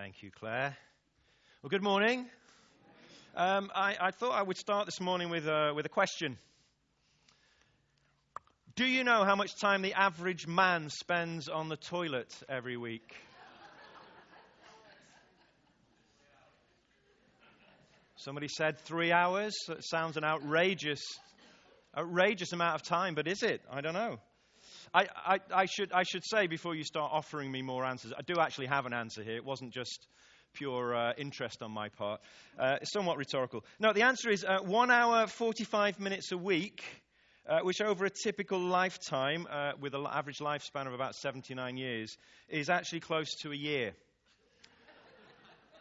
Thank you, Claire. Well, good morning. Um, I, I, thought I would start this morning with, uh, with a question. Do you know how much time the average man spends on the toilet every week? Somebody said three hours. That sounds an outrageous, outrageous amount of time, but is it? I don't know. I, I, I, should, I should say before you start offering me more answers, I do actually have an answer here. It wasn't just pure uh, interest on my part. Uh, it's somewhat rhetorical. No, the answer is uh, one hour, 45 minutes a week, uh, which over a typical lifetime, uh, with an average lifespan of about 79 years, is actually close to a year.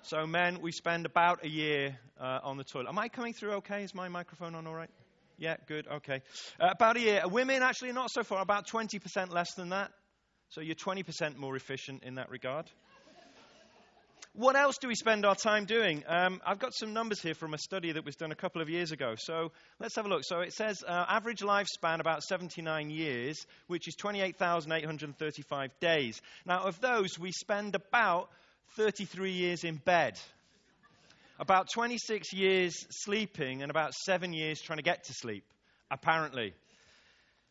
so, men, we spend about a year uh, on the toilet. Am I coming through okay? Is my microphone on all right? Yeah, good, okay. Uh, about a year. Women, actually, not so far, about 20% less than that. So you're 20% more efficient in that regard. What else do we spend our time doing? Um, I've got some numbers here from a study that was done a couple of years ago. So let's have a look. So it says uh, average lifespan about 79 years, which is 28,835 days. Now, of those, we spend about 33 years in bed about 26 years sleeping and about seven years trying to get to sleep, apparently.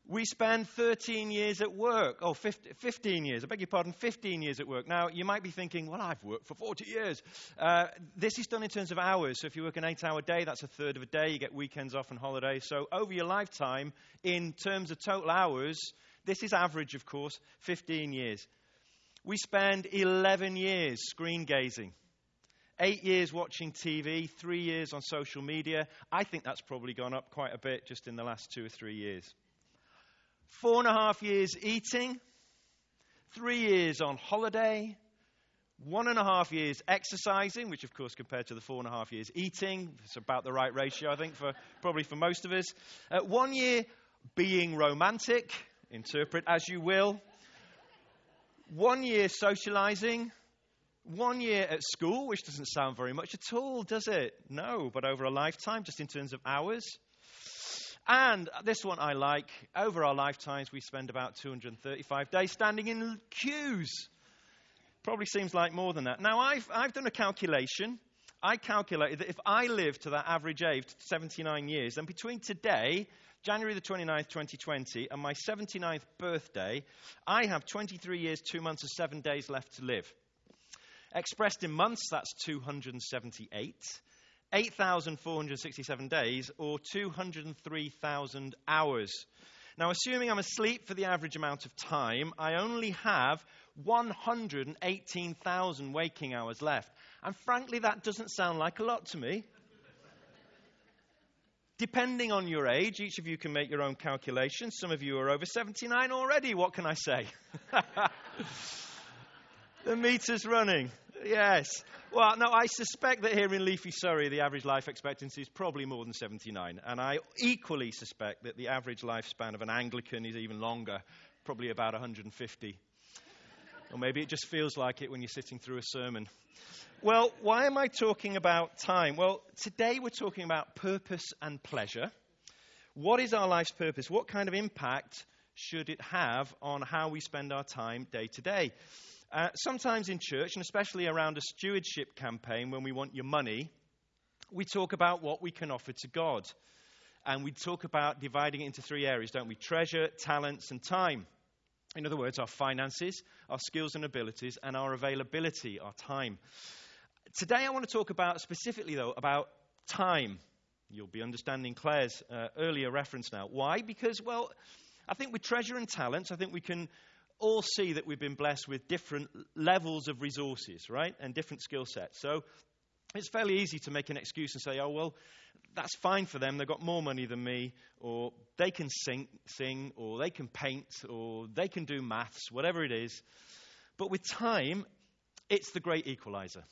We spend 13 years at work. Oh, 15 years. I beg your pardon, 15 years at work. Now, you might be thinking, well, I've worked for 40 years. Uh, this is done in terms of hours. So if you work an eight hour day, that's a third of a day. You get weekends off and holidays. So over your lifetime, in terms of total hours, this is average, of course, 15 years. We spend 11 years screen gazing. Eight years watching TV, three years on social media. I think that's probably gone up quite a bit just in the last two or three years. Four and a half years eating, three years on holiday, one and a half years exercising, which of course compared to the four and a half years eating, it's about the right ratio, I think, for probably for most of us. Uh, one year being romantic, interpret as you will. One year socializing, one year at school, which doesn't sound very much at all, does it? No, but over a lifetime, just in terms of hours. And this one I like. Over our lifetimes, we spend about 235 days standing in queues. Probably seems like more than that. Now, I've, I've done a calculation. I calculated that if I live to that average age, 79 years, then between today, January the 29th, 2020, and my 79th birthday, I have 23 years, 2 months, and 7 days left to live. Expressed in months, that's 278. 8,467 days, or 203,000 hours. Now, assuming I'm asleep for the average amount of time, I only have 118,000 waking hours left. And frankly, that doesn't sound like a lot to me. Depending on your age, each of you can make your own calculations. Some of you are over 79 already. What can I say? The meter's running. Yes. Well, no, I suspect that here in leafy Surrey, the average life expectancy is probably more than 79. And I equally suspect that the average lifespan of an Anglican is even longer, probably about 150. Or maybe it just feels like it when you're sitting through a sermon. Well, why am I talking about time? Well, today we're talking about purpose and pleasure. What is our life's purpose? What kind of impact should it have on how we spend our time day to day? Uh, sometimes in church, and especially around a stewardship campaign when we want your money, we talk about what we can offer to God. And we talk about dividing it into three areas, don't we? Treasure, talents, and time. In other words, our finances, our skills and abilities, and our availability, our time. Today, I want to talk about specifically, though, about time. You'll be understanding Claire's uh, earlier reference now. Why? Because, well, I think with treasure and talents, I think we can all see that we've been blessed with different levels of resources, right? And different skill sets. So it's fairly easy to make an excuse and say, oh, well, that's fine for them. They've got more money than me, or they can sing, sing, or they can paint, or they can do maths, whatever it is. But with time, it's the great equalizer.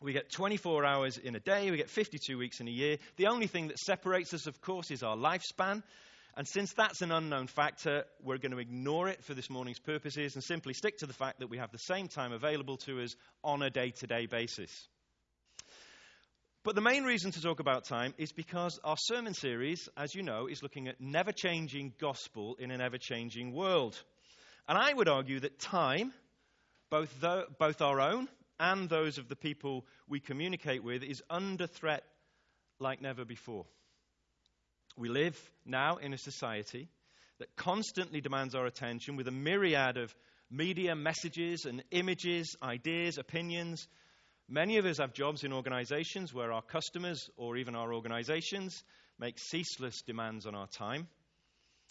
We get 24 hours in a day, we get 52 weeks in a year. The only thing that separates us, of course, is our lifespan. And since that's an unknown factor, we're going to ignore it for this morning's purposes and simply stick to the fact that we have the same time available to us on a day to day basis. But the main reason to talk about time is because our sermon series, as you know, is looking at never changing gospel in an ever changing world. And I would argue that time, both, the, both our own and those of the people we communicate with is under threat like never before. We live now in a society that constantly demands our attention with a myriad of media messages and images, ideas, opinions. Many of us have jobs in organizations where our customers or even our organizations make ceaseless demands on our time.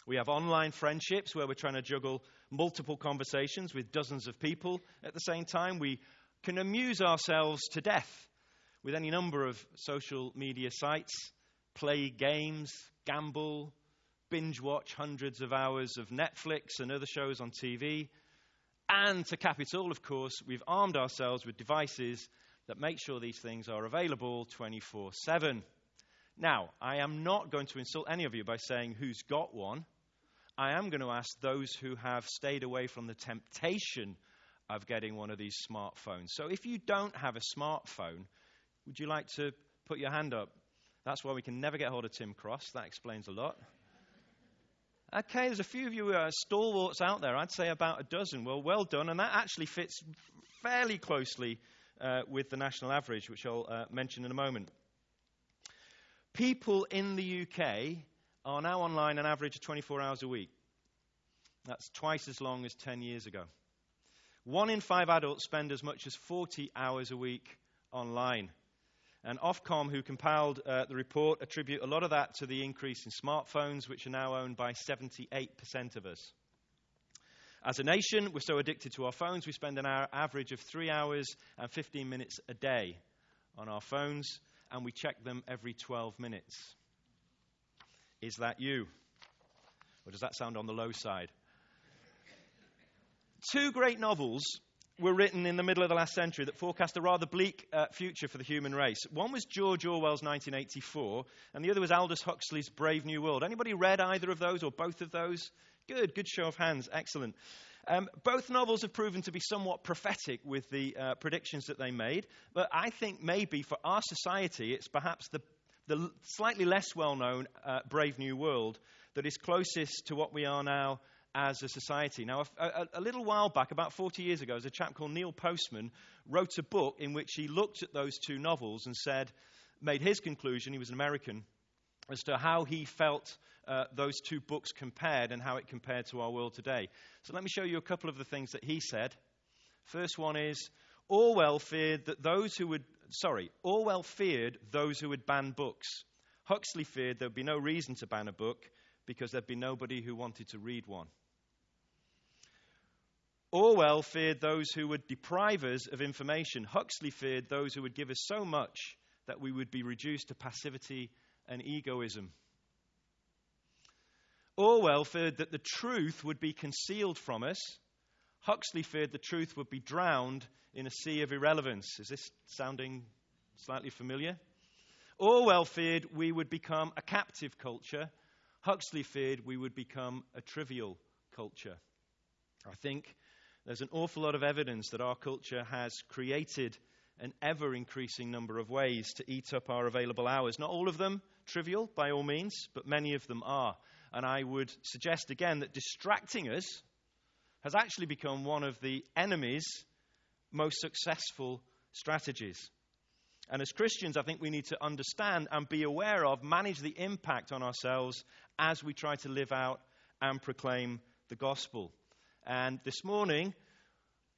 We have online friendships where we're trying to juggle multiple conversations with dozens of people at the same time. We can amuse ourselves to death with any number of social media sites, play games, gamble, binge watch hundreds of hours of Netflix and other shows on TV. And to cap it all, of course, we've armed ourselves with devices that make sure these things are available 24 7. Now, I am not going to insult any of you by saying who's got one. I am going to ask those who have stayed away from the temptation of getting one of these smartphones. So if you don't have a smartphone, would you like to put your hand up? That's why we can never get hold of Tim Cross. That explains a lot. Okay, there's a few of you uh, stalwarts out there. I'd say about a dozen. Well, well done. And that actually fits fairly closely uh, with the national average, which I'll uh, mention in a moment. People in the UK are now online an average of 24 hours a week. That's twice as long as 10 years ago. One in five adults spend as much as 40 hours a week online. And Ofcom, who compiled uh, the report, attribute a lot of that to the increase in smartphones, which are now owned by 78% of us. As a nation, we're so addicted to our phones, we spend an hour, average of three hours and 15 minutes a day on our phones and we check them every 12 minutes. Is that you? Or does that sound on the low side? Two great novels were written in the middle of the last century that forecast a rather bleak uh, future for the human race. One was George Orwell's 1984, and the other was Aldous Huxley's Brave New World. Anybody read either of those or both of those? Good, good show of hands. Excellent. Um, both novels have proven to be somewhat prophetic with the uh, predictions that they made, but I think maybe for our society, it's perhaps the, the slightly less well known uh, Brave New World that is closest to what we are now as a society. Now, a, a, a, little while back, about 40 years ago, a chap called Neil Postman wrote a book in which he looked at those two novels and said, made his conclusion, he was an American, as to how he felt uh, those two books compared and how it compared to our world today. So let me show you a couple of the things that he said. First one is Orwell feared that those who would, sorry, Orwell feared those who would ban books. Huxley feared there would be no reason to ban a book because there'd be nobody who wanted to read one. Orwell feared those who would deprive us of information. Huxley feared those who would give us so much that we would be reduced to passivity and egoism. Orwell feared that the truth would be concealed from us. Huxley feared the truth would be drowned in a sea of irrelevance. Is this sounding slightly familiar? Orwell feared we would become a captive culture. Huxley feared we would become a trivial culture. I think there's an awful lot of evidence that our culture has created an ever increasing number of ways to eat up our available hours. Not all of them trivial, by all means, but many of them are. And I would suggest again that distracting us has actually become one of the enemy's most successful strategies. And as Christians, I think we need to understand and be aware of, manage the impact on ourselves as we try to live out and proclaim the gospel. And this morning,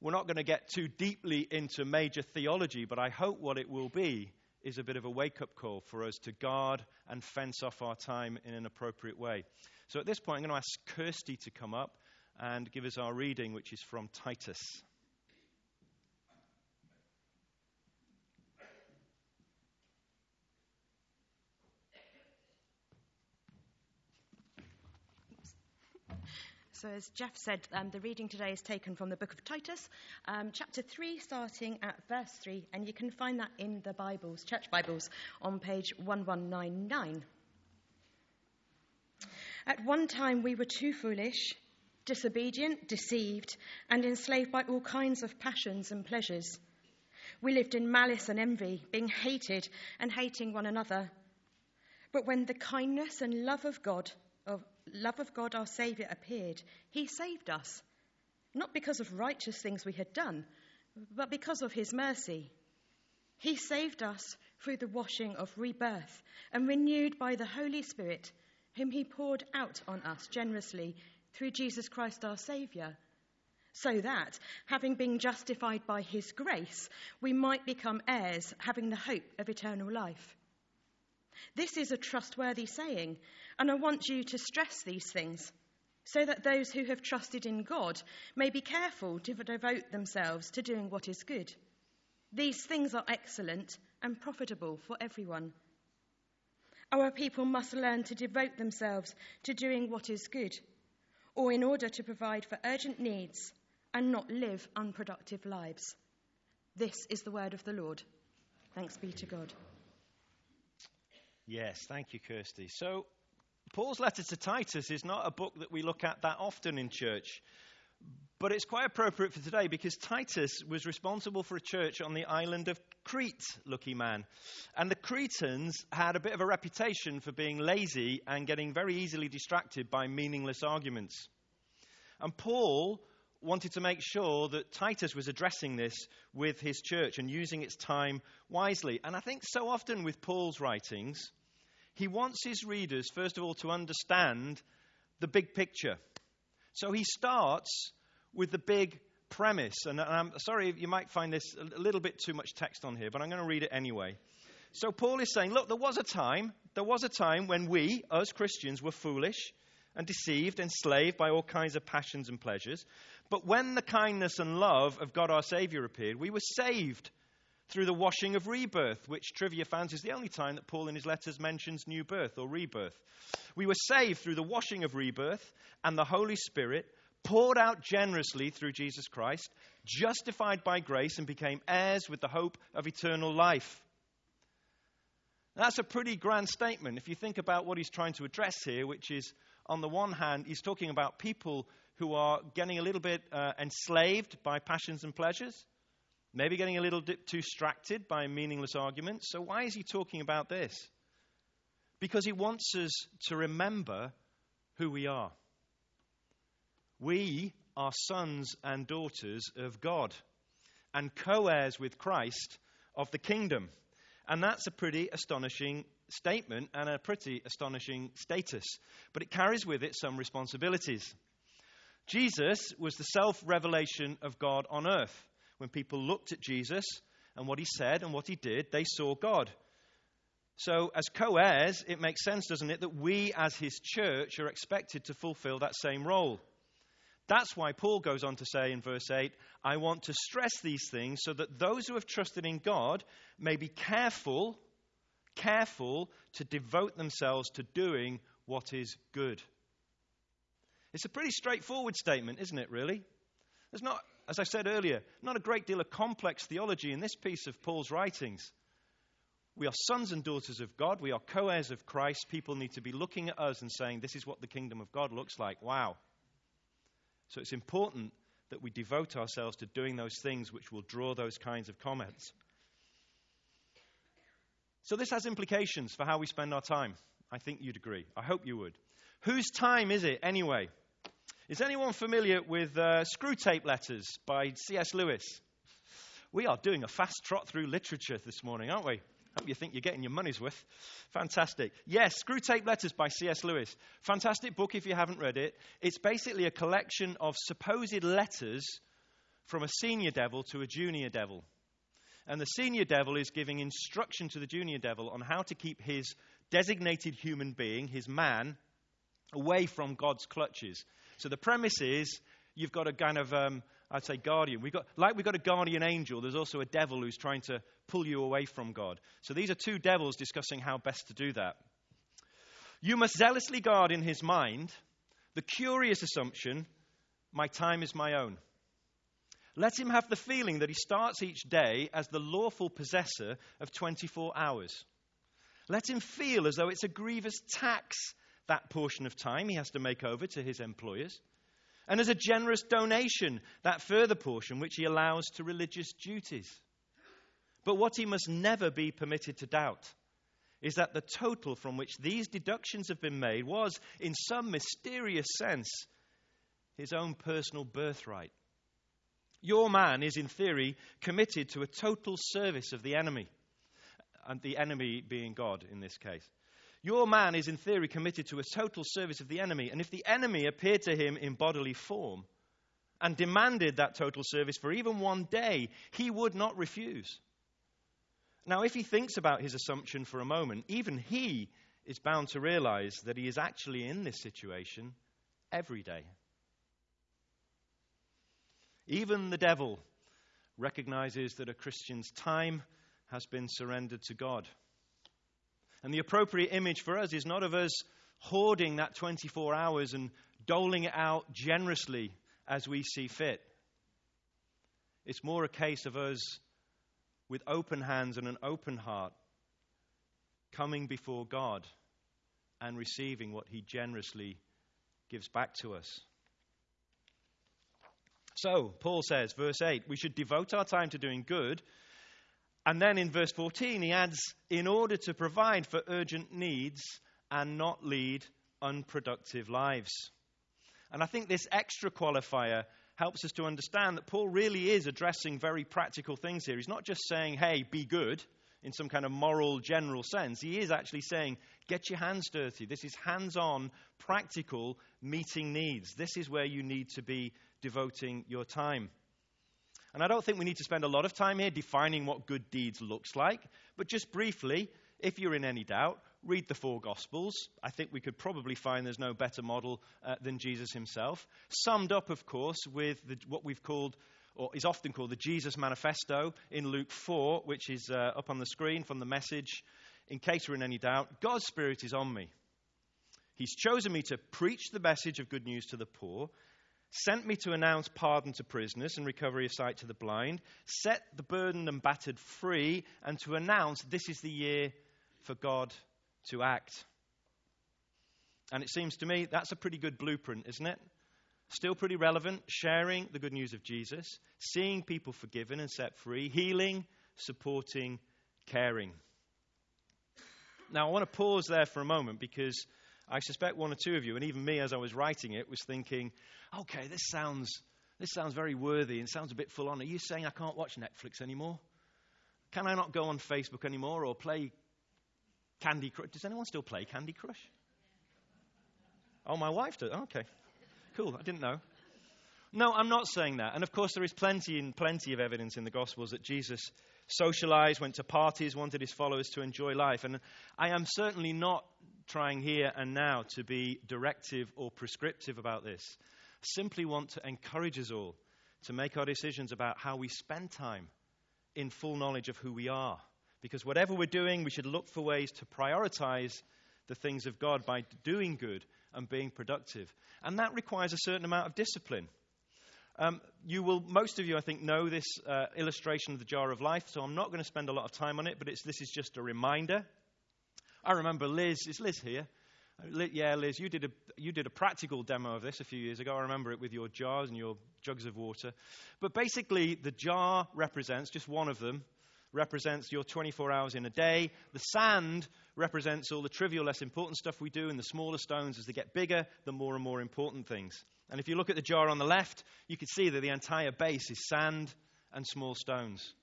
we're not going to get too deeply into major theology, but I hope what it will be is a bit of a wake up call for us to guard and fence off our time in an appropriate way. So at this point, I'm going to ask Kirsty to come up and give us our reading, which is from Titus. So, as Jeff said, um, the reading today is taken from the book of Titus, um, chapter 3, starting at verse 3, and you can find that in the Bibles, church Bibles, on page 1199. At one time, we were too foolish, disobedient, deceived, and enslaved by all kinds of passions and pleasures. We lived in malice and envy, being hated and hating one another. But when the kindness and love of God, of love of God our Saviour appeared, he saved us, not because of righteous things we had done, but because of his mercy. He saved us through the washing of rebirth and renewed by the Holy Spirit, whom he poured out on us generously through Jesus Christ our Saviour, so that, having been justified by his grace, we might become heirs, having the hope of eternal life. This is a trustworthy saying, and I want you to stress these things so that those who have trusted in God may be careful to devote themselves to doing what is good. These things are excellent and profitable for everyone. Our people must learn to devote themselves to doing what is good, or in order to provide for urgent needs and not live unproductive lives. This is the word of the Lord. Thanks be to God. Yes, thank you, Kirsty. So, Paul's letter to Titus is not a book that we look at that often in church, but it's quite appropriate for today because Titus was responsible for a church on the island of Crete, lucky man. And the Cretans had a bit of a reputation for being lazy and getting very easily distracted by meaningless arguments. And Paul wanted to make sure that Titus was addressing this with his church and using its time wisely. And I think so often with Paul's writings, he wants his readers, first of all, to understand the big picture. So he starts with the big premise. And I'm sorry, you might find this a little bit too much text on here, but I'm going to read it anyway. So Paul is saying, look, there was a time, there was a time when we, as Christians, were foolish and deceived, enslaved by all kinds of passions and pleasures. But when the kindness and love of God our Savior appeared, we were saved through the washing of rebirth, which trivia fans is the only time that Paul in his letters mentions new birth or rebirth. We were saved through the washing of rebirth and the Holy Spirit poured out generously through Jesus Christ, justified by grace, and became heirs with the hope of eternal life. That's a pretty grand statement if you think about what he's trying to address here, which is, on the one hand, he's talking about people who are getting a little bit uh, enslaved by passions and pleasures. Maybe getting a little bit too distracted by meaningless arguments. So, why is he talking about this? Because he wants us to remember who we are. We are sons and daughters of God and co heirs with Christ of the kingdom. And that's a pretty astonishing statement and a pretty astonishing status. But it carries with it some responsibilities. Jesus was the self revelation of God on earth when people looked at Jesus and what he said and what he did, they saw God. So, as co heirs, it makes sense, doesn't it, that we as his church are expected to fulfill that same role. That's why Paul goes on to say in verse 8, I want to stress these things so that those who have trusted in God may be careful, careful to devote themselves to doing what is good. It's a pretty straightforward statement, isn't it, really? There's not as I said earlier, not a great deal of complex theology in this piece of Paul's writings. We are sons and daughters of God. We are co heirs of Christ. People need to be looking at us and saying, This is what the kingdom of God looks like. Wow. So it's important that we devote ourselves to doing those things which will draw those kinds of comments. So this has implications for how we spend our time. I think you'd agree. I hope you would. Whose time is it anyway? Is anyone familiar with uh, Screwtape Letters by C.S. Lewis? We are doing a fast trot through literature this morning, aren't we? Hope you think you're getting your money's worth. Fantastic. Yes, Screwtape Letters by C.S. Lewis. Fantastic book if you haven't read it. It's basically a collection of supposed letters from a senior devil to a junior devil. And the senior devil is giving instruction to the junior devil on how to keep his designated human being, his man, away from God's clutches. So the premise is you've got a kind of, um, I'd say, guardian. We've got, like we've got a guardian angel, there's also a devil who's trying to pull you away from God. So these are two devils discussing how best to do that. You must zealously guard in his mind the curious assumption, my time is my own. Let him have the feeling that he starts each day as the lawful possessor of 24 hours. Let him feel as though it's a grievous tax that portion of time he has to make over to his employers. And as a generous donation, that further portion which he allows to religious duties. But what he must never be permitted to doubt is that the total from which these deductions have been made was, in some mysterious sense, his own personal birthright. Your man is, in theory, committed to a total service of the enemy, and the enemy being God in this case. Your man is, in theory, committed to a total service of the enemy, and if the enemy appeared to him in bodily form and demanded that total service for even one day, he would not refuse. Now, if he thinks about his assumption for a moment, even he is bound to realize that he is actually in this situation every day. Even the devil recognizes that a Christian's time has been surrendered to God. And the appropriate image for us is not of us hoarding that 24 hours and doling it out generously as we see fit. It's more a case of us with open hands and an open heart coming before God and receiving what He generously gives back to us. So, Paul says, verse 8, we should devote our time to doing good. And then in verse 14, he adds, in order to provide for urgent needs and not lead unproductive lives. And I think this extra qualifier helps us to understand that Paul really is addressing very practical things here. He's not just saying, hey, be good in some kind of moral, general sense. He is actually saying, get your hands dirty. This is hands on, practical, meeting needs. This is where you need to be devoting your time. And I don't think we need to spend a lot of time here defining what good deeds looks like, but just briefly, if you're in any doubt, read the four Gospels. I think we could probably find there's no better model uh, than Jesus himself. Summed up, of course, with the, what we've called, or is often called, the Jesus Manifesto in Luke 4, which is uh, up on the screen from the message. In case you're in any doubt, God's Spirit is on me. He's chosen me to preach the message of good news to the poor sent me to announce pardon to prisoners and recovery of sight to the blind, set the burdened and battered free, and to announce this is the year for God to act. And it seems to me that's a pretty good blueprint, isn't it? Still pretty relevant, sharing the good news of Jesus, seeing people forgiven and set free, healing, supporting, caring. Now, I want to pause there for a moment because I suspect one or two of you, and even me as I was writing it, was thinking, okay, this sounds, this sounds very worthy and sounds a bit full on. Are you saying I can't watch Netflix anymore? Can I not go on Facebook anymore or play Candy Crush? Does anyone still play Candy Crush? Oh, my wife does. Oh, okay, cool. I didn't know. No, I'm not saying that. And of course, there is plenty and plenty of evidence in the Gospels that Jesus socialized, went to parties, wanted his followers to enjoy life. And I am certainly not trying here and now to be directive or prescriptive about this simply want to encourage us all to make our decisions about how we spend time in full knowledge of who we are. Because whatever we're doing, we should look for ways to prioritize the things of God by doing good and being productive. And that requires a certain amount of discipline. Um, you will, most of you, I think, know this uh, illustration of the jar of life, so I'm not going to spend a lot of time on it, but this is just a reminder. I remember Liz, is Liz here? Uh, yeah, Liz, you did, a, you did a practical demo of this a few years ago. I remember it with your jars and your jugs of water. But basically, the jar represents, just one of them, represents your 24 hours in a day. The sand represents all the trivial, less important stuff we do, and the smaller stones, as they get bigger, the more and more important things. And if you look at the jar on the left, you can see that the entire base is sand and small stones.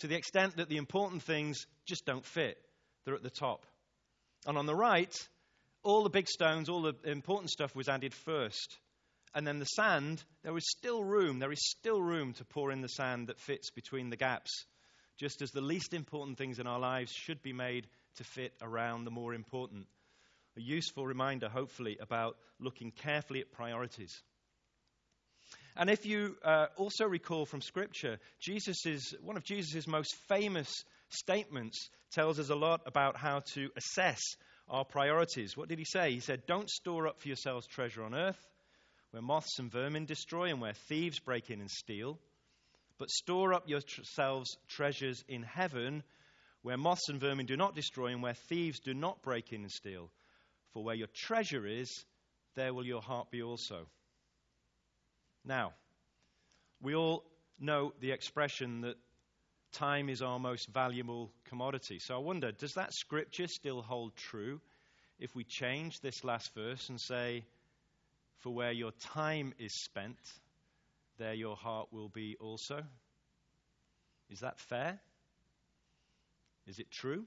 To the extent that the important things just don't fit, they're at the top. And on the right, all the big stones, all the important stuff was added first. And then the sand, there was still room, there is still room to pour in the sand that fits between the gaps, just as the least important things in our lives should be made to fit around the more important. A useful reminder, hopefully, about looking carefully at priorities. And if you uh, also recall from Scripture, Jesus's, one of Jesus' most famous statements tells us a lot about how to assess our priorities. What did he say? He said, Don't store up for yourselves treasure on earth, where moths and vermin destroy and where thieves break in and steal, but store up yourselves treasures in heaven, where moths and vermin do not destroy and where thieves do not break in and steal. For where your treasure is, there will your heart be also. Now, we all know the expression that time is our most valuable commodity. So I wonder, does that scripture still hold true if we change this last verse and say, For where your time is spent, there your heart will be also. Is that fair? Is it true?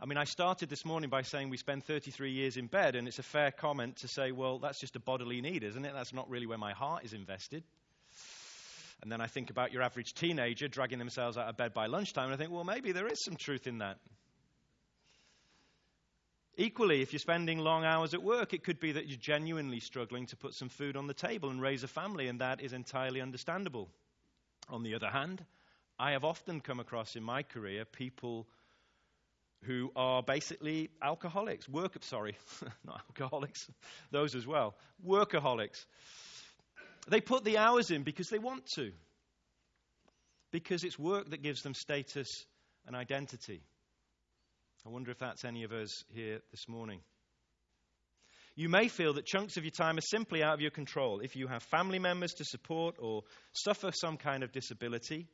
I mean, I started this morning by saying we spend 33 years in bed, and it's a fair comment to say, well, that's just a bodily need, isn't it? That's not really where my heart is invested. And then I think about your average teenager dragging themselves out of bed by lunchtime, and I think, well, maybe there is some truth in that. Equally, if you're spending long hours at work, it could be that you're genuinely struggling to put some food on the table and raise a family, and that is entirely understandable. On the other hand, I have often come across in my career people who are basically alcoholics, work, sorry, not alcoholics, those as well, workaholics. They put the hours in because they want to, because it's work that gives them status and identity. I wonder if that's any of us here this morning. You may feel that chunks of your time are simply out of your control. If you have family members to support or suffer some kind of disability,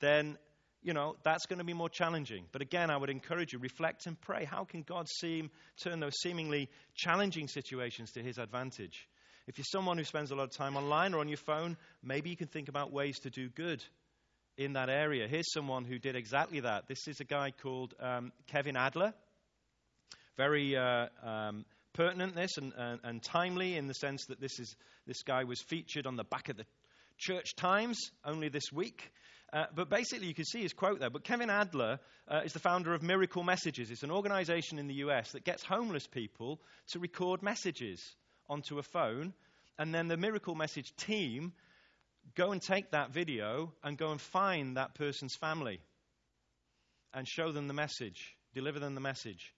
then you know, that's going to be more challenging. But again, I would encourage you, reflect and pray. How can God seem, turn those seemingly challenging situations to his advantage? If you're someone who spends a lot of time online or on your phone, maybe you can think about ways to do good in that area. Here's someone who did exactly that. This is a guy called um, Kevin Adler. Very uh, um, pertinent, this, and, and, and timely in the sense that this, is, this guy was featured on the back of the Church Times only this week. Uh, but basically, you can see his quote there. But Kevin Adler uh, is the founder of Miracle Messages. It's an organization in the US that gets homeless people to record messages onto a phone. And then the Miracle Message team go and take that video and go and find that person's family and show them the message, deliver them the message.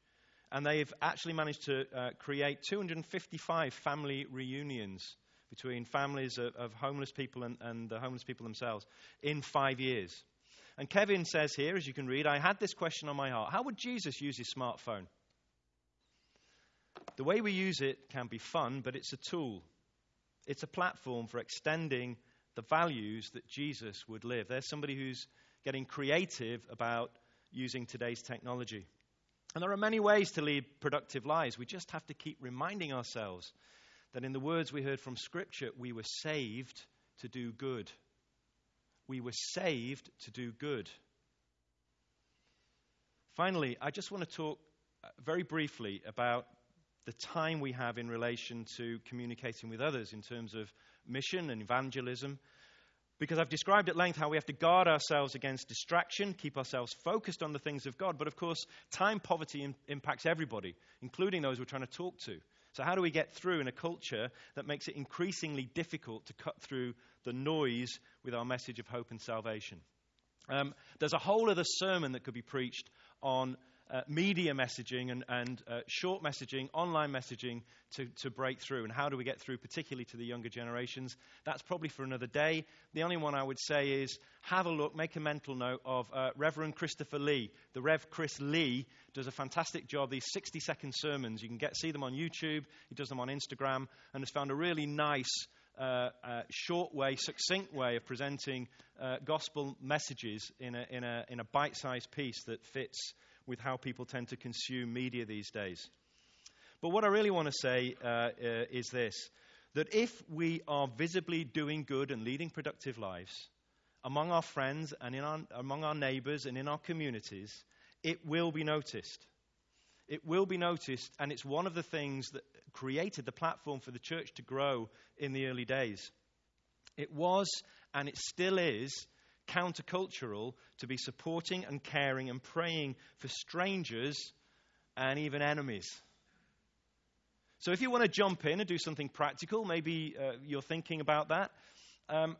And they've actually managed to uh, create 255 family reunions between families of, of homeless people and, and the homeless people themselves in five years. And Kevin says here, as you can read, I had this question on my heart How would Jesus use his smartphone? The way we use it can be fun, but it's a tool. It's a platform for extending the values that Jesus would live. There's somebody who's getting creative about using today's technology. And there are many ways to lead productive lives. We just have to keep reminding ourselves that in the words we heard from Scripture, we were saved to do good. We were saved to do good. Finally, I just want to talk uh, very briefly about the time we have in relation to communicating with others in terms of mission and evangelism. Because I've described at length how we have to guard ourselves against distraction, keep ourselves focused on the things of God. But of course, time poverty in, impacts everybody, including those we're trying to talk to. So, how do we get through in a culture that makes it increasingly difficult to cut through the noise with our message of hope and salvation? Um, there's a whole other sermon that could be preached on uh, media messaging and, and uh, short messaging, online messaging to, to break through. And how do we get through, particularly to the younger generations? That's probably for another day. The only one I would say is have a look, make a mental note of uh, Reverend Christopher Lee. The Rev Chris Lee does a fantastic job. These 60 second sermons, you can get, see them on YouTube, he does them on Instagram, and has found a really nice. Uh, uh, short way, succinct way of presenting uh, gospel messages in a, in a, in a bite sized piece that fits with how people tend to consume media these days. But what I really want to say uh, uh, is this that if we are visibly doing good and leading productive lives among our friends and in our, among our neighbors and in our communities, it will be noticed. It will be noticed, and it's one of the things that created the platform for the church to grow in the early days. It was, and it still is, countercultural to be supporting and caring and praying for strangers and even enemies. So, if you want to jump in and do something practical, maybe uh, you're thinking about that. Um,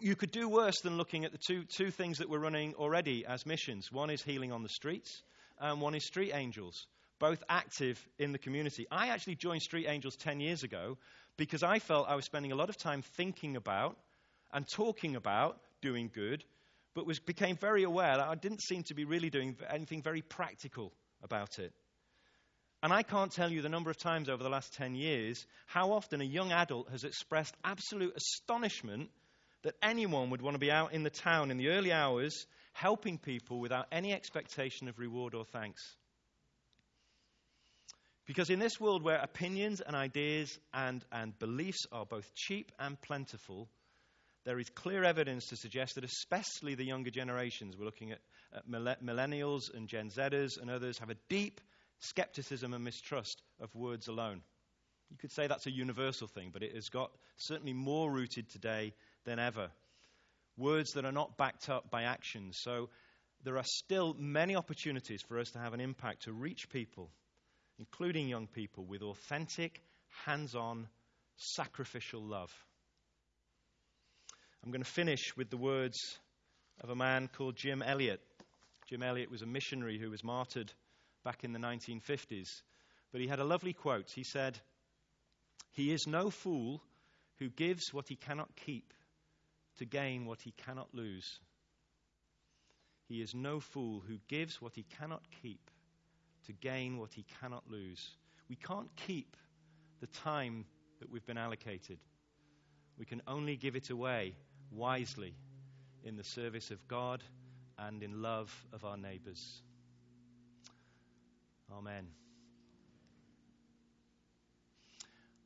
you could do worse than looking at the two, two things that we're running already as missions. One is healing on the streets, and one is street angels, both active in the community. I actually joined Street Angels 10 years ago because I felt I was spending a lot of time thinking about and talking about doing good, but was, became very aware that I didn't seem to be really doing anything very practical about it. And I can't tell you the number of times over the last 10 years how often a young adult has expressed absolute astonishment that anyone would want to be out in the town in the early hours helping people without any expectation of reward or thanks. Because in this world where opinions and ideas and, and beliefs are both cheap and plentiful, there is clear evidence to suggest that especially the younger generations, we're looking at, at millennials and Gen Zers and others, have a deep skepticism and mistrust of words alone. You could say that's a universal thing, but it has got certainly more rooted today than ever. Words that are not backed up by actions. So there are still many opportunities for us to have an impact to reach people including young people, with authentic, hands on, sacrificial love. I'm going to finish with the words of a man called Jim Elliot. Jim Elliot was a missionary who was martyred back in the 1950s. But he had a lovely quote. He said, He is no fool who gives what he cannot keep to gain what he cannot lose. He is no fool who gives what he cannot keep to gain what he cannot lose. We can't keep the time that we've been allocated. We can only give it away wisely in the service of God and in love of our neighbors. Amen.